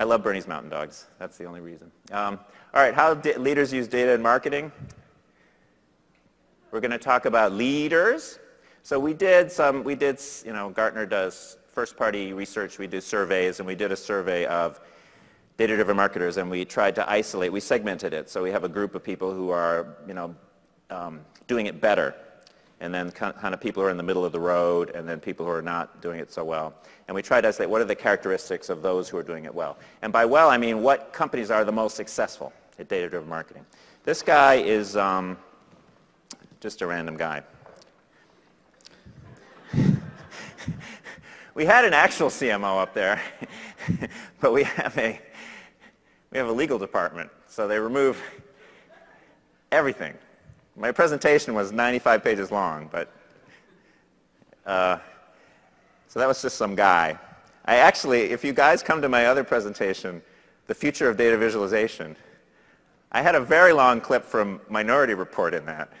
I love Bernese Mountain Dogs. That's the only reason. Um, all right, how leaders use data in marketing. We're going to talk about leaders. So we did some, we did, you know, Gartner does first-party research. We do surveys, and we did a survey of data-driven marketers, and we tried to isolate. We segmented it. So we have a group of people who are, you know, um, doing it better, and then kind of people who are in the middle of the road, and then people who are not doing it so well. And we try to isolate what are the characteristics of those who are doing it well. And by well, I mean what companies are the most successful at data-driven marketing. This guy is um, just a random guy. we had an actual CMO up there, but we have a we have a legal department, so they remove everything. My presentation was 95 pages long, but uh, so that was just some guy. I actually, if you guys come to my other presentation, the future of data visualization, I had a very long clip from Minority Report in that.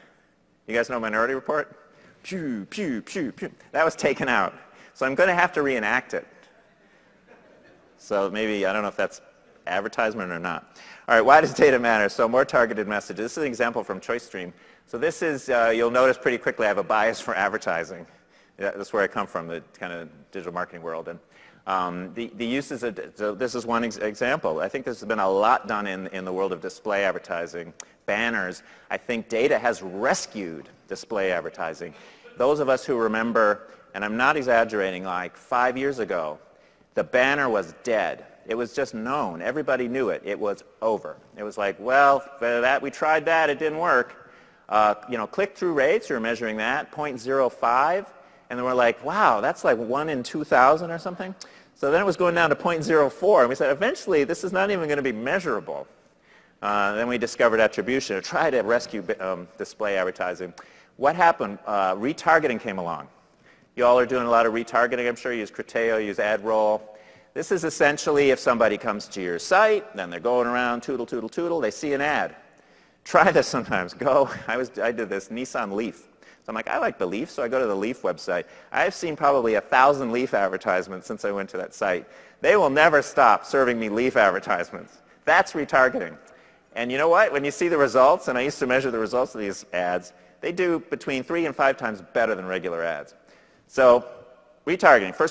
You guys know Minority Report? Pew, pew, pew, pew. That was taken out. So I'm going to have to reenact it. So maybe, I don't know if that's advertisement or not. All right, why does data matter? So more targeted messages. This is an example from ChoiceStream. So this is, uh, you'll notice pretty quickly I have a bias for advertising. That's where I come from, the kind of digital marketing world. And um, the, the uses of, so this is one ex example. I think there's been a lot done in, in the world of display advertising, banners. I think data has rescued display advertising. Those of us who remember, and I'm not exaggerating, like five years ago, the banner was dead. It was just known. Everybody knew it. It was over. It was like, well, that we tried that. It didn't work. Uh, you know, click-through rates, we were measuring that, 0.05. And then we're like, wow, that's like 1 in 2,000 or something. So then it was going down to 0.04. And we said, eventually, this is not even going to be measurable. Uh, then we discovered attribution to try to rescue um, display advertising. What happened? Uh, retargeting came along. You all are doing a lot of retargeting, I'm sure. You use Criteo, you use AdRoll. This is essentially if somebody comes to your site, then they're going around, tootle, tootle, tootle, they see an ad. Try this sometimes. Go. I, was, I did this, Nissan Leaf. So I'm like, I like the Leaf, so I go to the Leaf website. I've seen probably a thousand Leaf advertisements since I went to that site. They will never stop serving me Leaf advertisements. That's retargeting. And you know what? When you see the results, and I used to measure the results of these ads, they do between three and five times better than regular ads. So retargeting. First